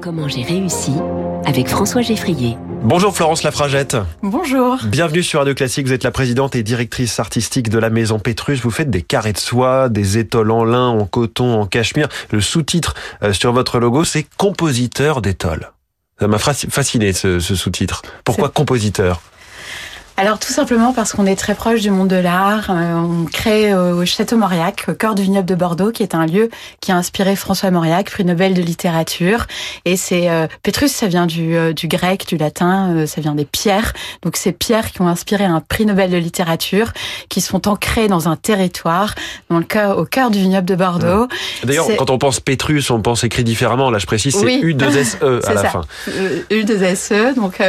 Comment j'ai réussi avec François Geffrier. Bonjour Florence Lafragette. Bonjour. Bienvenue sur Radio Classique. Vous êtes la présidente et directrice artistique de la Maison Pétrus. Vous faites des carrés de soie, des étoiles en lin, en coton, en cachemire. Le sous-titre euh, sur votre logo, c'est compositeur d'étoiles. Ça m'a fasciné ce, ce sous-titre. Pourquoi compositeur? Alors tout simplement parce qu'on est très proche du monde de l'art. Euh, on crée au Château Mauriac, au cœur du vignoble de Bordeaux, qui est un lieu qui a inspiré François Mauriac, prix Nobel de littérature. Et c'est euh, Petrus, ça vient du, euh, du grec, du latin, ça vient des pierres. Donc ces pierres qui ont inspiré un prix Nobel de littérature, qui sont ancrées dans un territoire, dans le cœur, au cœur du vignoble de Bordeaux. D'ailleurs, quand on pense Petrus, on pense écrit différemment. Là, je précise, c'est U2SE à la fin. U2SE. Donc,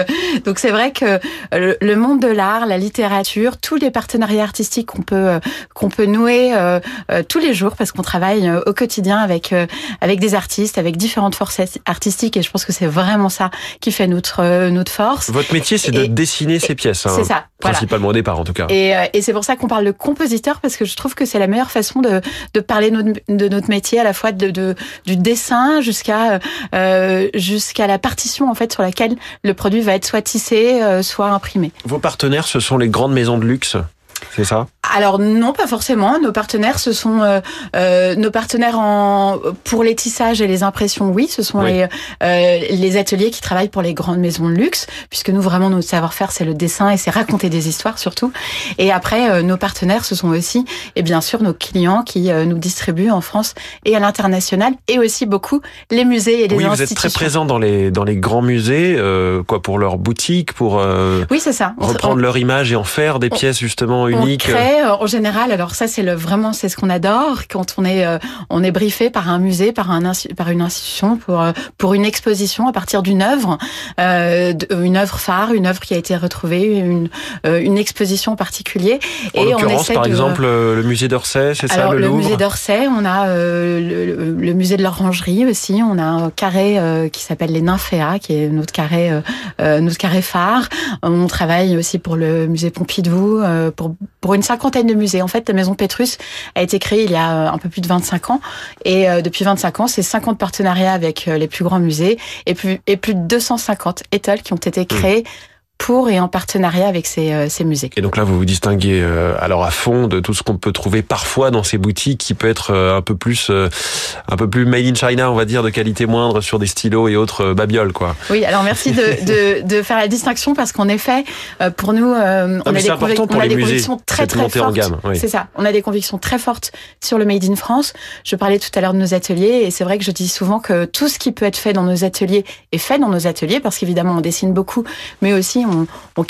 donc c'est vrai que le monde de l'art la littérature, tous les partenariats artistiques qu'on peut euh, qu'on peut nouer euh, euh, tous les jours parce qu'on travaille au quotidien avec avec des artistes, avec différentes forces artistiques et je pense que c'est vraiment ça qui fait notre notre force. Votre métier, c'est de dessiner ces pièces. Hein, c'est ça, principalement au départ en tout cas. Et, et c'est pour ça qu'on parle de compositeur parce que je trouve que c'est la meilleure façon de de parler de notre métier à la fois de, de du dessin jusqu'à jusqu'à la partition en fait sur laquelle le produit va être soit tissé, soit imprimé. Vos partenaires ce sont les grandes maisons de luxe, c'est ça? Alors non, pas forcément. Nos partenaires, ce sont euh, euh, nos partenaires en pour les tissages et les impressions. Oui, ce sont les euh, les ateliers qui travaillent pour les grandes maisons de luxe, puisque nous vraiment notre savoir-faire c'est le dessin et c'est raconter des histoires surtout. Et après, nos partenaires, ce sont aussi et bien sûr nos clients qui nous distribuent en France et à l'international, et aussi beaucoup les musées et les oui, institutions. vous êtes très présent dans les dans les grands musées, quoi pour leurs boutiques, pour oui c'est ça reprendre leur image et en faire des pièces justement uniques. Euh, en général, alors ça c'est le vraiment c'est ce qu'on adore quand on est euh, on est briefé par un musée, par un par une institution pour euh, pour une exposition à partir d'une œuvre, une œuvre phare, une œuvre qui a été retrouvée, une une exposition en particulier. En et on essaie par exemple le musée d'Orsay, c'est ça le, le musée d'Orsay, on a le, le, musée de l'Orangerie aussi, on a un carré qui s'appelle les Nymphéas, qui est notre carré notre carré phare. On travaille aussi pour le musée Pompidou, pour pour une cinquantaine de musées. En fait, la Maison Pétrus a été créée il y a euh, un peu plus de 25 ans. Et euh, depuis 25 ans, c'est 50 partenariats avec euh, les plus grands musées et plus, et plus de 250 étoiles qui ont été créées pour et en partenariat avec ces, euh, ces musées. Et donc là, vous vous distinguez euh, alors à fond de tout ce qu'on peut trouver parfois dans ces boutiques qui peut être euh, un peu plus un peu plus made in China, on va dire, de qualité moindre sur des stylos et autres babioles, quoi. Oui, alors merci de, de, de faire la distinction parce qu'en effet, pour nous, on, a des, on a des convictions très très fortes. Oui. C'est ça, on a des convictions très fortes sur le made in France. Je parlais tout à l'heure de nos ateliers et c'est vrai que je dis souvent que tout ce qui peut être fait dans nos ateliers est fait dans nos ateliers parce qu'évidemment on dessine beaucoup, mais aussi on,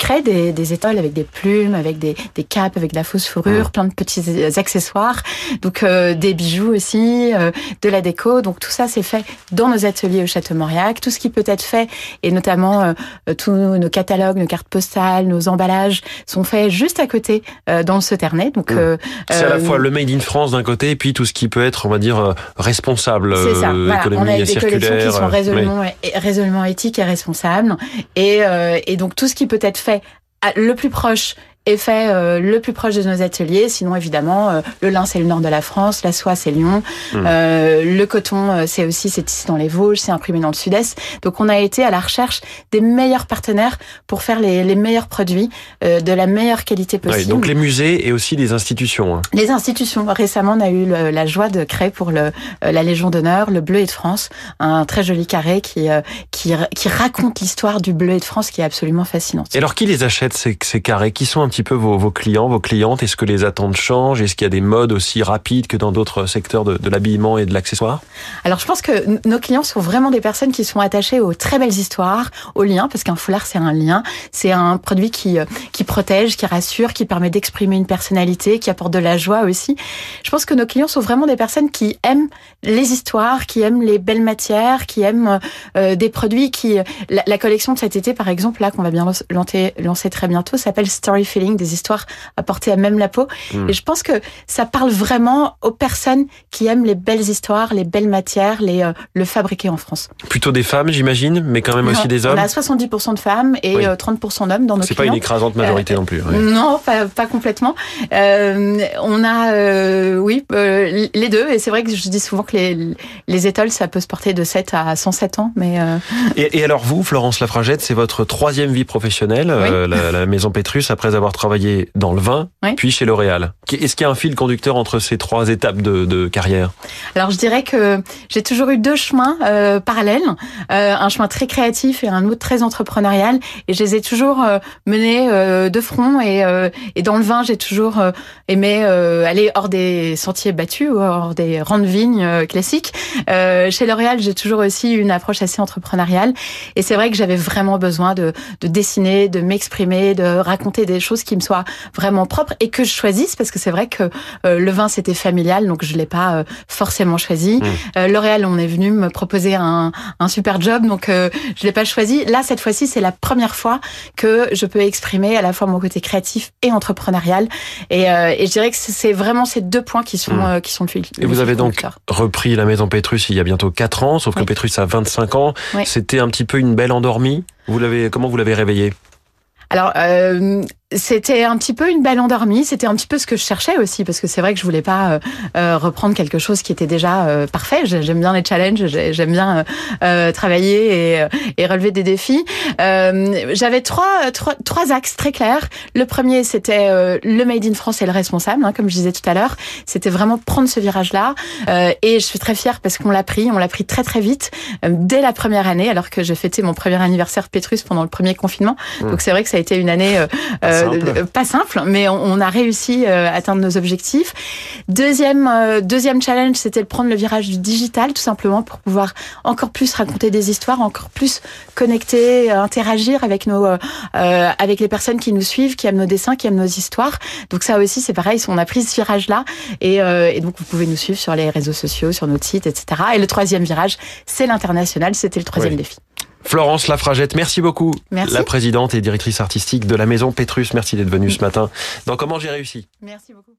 crée des, des, étoiles avec des plumes, avec des, des capes, avec de la fausse fourrure, plein de petits accessoires, donc euh, des bijoux aussi, euh, de la déco. Donc tout ça, c'est fait dans nos ateliers au Château Mauriac. Tout ce qui peut être fait, et notamment euh, tous nos catalogues, nos cartes postales, nos emballages, sont faits juste à côté dans le Sauternay. Donc c'est à la fois le made in France d'un côté, et puis tout ce qui peut être, on va dire, responsable, c'est ça. Voilà. On a des collections qui sont résolument, résolument éthiques et responsables, et, et donc tout ce qui peut être fait le plus proche est fait euh, le plus proche de nos ateliers. Sinon, évidemment, euh, le lin, c'est le nord de la France, la soie, c'est Lyon. Hmm. Euh, le coton, c'est aussi, c'est ici dans les Vosges, c'est imprimé dans le sud-est. Donc, on a été à la recherche des meilleurs partenaires pour faire les, les meilleurs produits de la meilleure qualité possible. donc, les musées et aussi les institutions. Hein. Les institutions. Récemment, on a eu la joie de créer pour le, la Légion d'honneur le Bleu et de France, un très joli carré qui, qui, qui raconte l'histoire du Bleu et de France qui est absolument fascinante. Et alors, qui les achète, ces, ces carrés? Qui sont petit peu vos, vos clients, vos clientes? Est-ce que les attentes changent? Est-ce qu'il y a des modes aussi rapides que dans d'autres secteurs de, de l'habillement et de l'accessoire? Alors je pense que nos clients sont vraiment des personnes qui sont attachées aux très belles histoires, aux liens, parce qu'un foulard c'est un lien, c'est un produit qui euh, qui protège, qui rassure, qui permet d'exprimer une personnalité, qui apporte de la joie aussi. Je pense que nos clients sont vraiment des personnes qui aiment les histoires, qui aiment les belles matières, qui aiment euh, des produits produits qui, la, collection de cet été, par exemple, là qu'on va bien lancer, lancer très bientôt, s'appelle Story Feeling, des histoires apportées à même la peau. Hmm. Et je pense que ça parle vraiment aux personnes qui aiment les belles histoires, les belles matières, les le fabriquer en France. Plutôt des femmes, j'imagine, mais quand même aussi des hommes. On a 70% de femmes et 30% d'hommes dans nos C'est pas une écrasante majorité non plus. Non, pas, pas complètement. on a, oui, les deux. Et c'est vrai que je dis souvent que les, les étoiles, ça peut se porter de 7 à 107 ans. Mais euh, et, alors vous, Florence Lafragette, c'est votre troisième vie professionnelle, euh, la, maison Pétrus, après avoir travaillé dans le vin, puis chez L'Oréal. Est-ce qu'il y a un fil conducteur entre ces trois étapes de, carrière? Alors je dirais que j'ai toujours eu deux chemins euh, parallèles, un chemin très créatif et un autre très entrepreneurial, et je les ai toujours menés de front. Et, et dans le vin, j'ai toujours aimé aller hors des sentiers battus, hors des rangs de vignes classiques. chez L'Oréal, j'ai toujours aussi une approche assez entrepreneuriale. Et c'est vrai que j'avais vraiment besoin de, de dessiner, de m'exprimer, de raconter des choses qui me soient vraiment propres et que je choisisse parce que c'est vrai que euh, le vin c'était familial, donc je l'ai pas euh, forcément choisi. Mmh. Euh, L'Oréal, on est venu me proposer un, un super job, donc je l'ai pas choisi. Là, cette fois-ci, c'est la première fois que je peux exprimer à la fois mon côté créatif et entrepreneurial. Et, et je dirais que c'est vraiment ces deux points qui sont mmh. qui sont Et vous avez donc repris la maison Pétrus il y a bientôt quatre ans, sauf que Pétrus a 25 ans. C'était un petit peu une belle endormie. Vous l'avez, comment vous l'avez réveillé? Alors, euh, c'était un petit peu une belle endormie. C'était un petit peu ce que je cherchais aussi, parce que c'est vrai que je voulais pas euh, euh reprendre quelque chose qui était déjà euh, parfait. J'aime bien les challenges, j'aime bien euh, travailler et, et, relever des défis. J'avais trois, trois, trois axes très clairs. Le premier, c'était le Made in France et le responsable, hein, comme je disais tout à l'heure. C'était vraiment prendre ce virage-là. et je suis très fière parce qu'on l'a pris, on l'a pris très très vite, dès la première année, alors que j'ai fêté mon premier anniversaire Petrus pendant le premier confinement. Mmh. Donc c'est vrai que ça a été une année euh, pas simple, mais on, a réussi euh, à atteindre nos objectifs. Deuxième euh, deuxième challenge, c'était de prendre le virage du digital, tout simplement pour pouvoir encore plus raconter des histoires, encore plus connecter, interagir avec nos avec les personnes qui nous suivent, qui aiment nos dessins, qui aiment nos histoires. Donc ça aussi, c'est pareil, on a pris ce virage-là, et, et donc vous pouvez nous suivre sur les réseaux sociaux, sur notre site, etc. Et le troisième virage, c'est l'international. C'était le troisième défi. Florence Lafragette, merci beaucoup. La présidente et directrice artistique de la Maison Pétrus. Merci d'être venue ce matin dans Comment j'ai réussi. Merci beaucoup.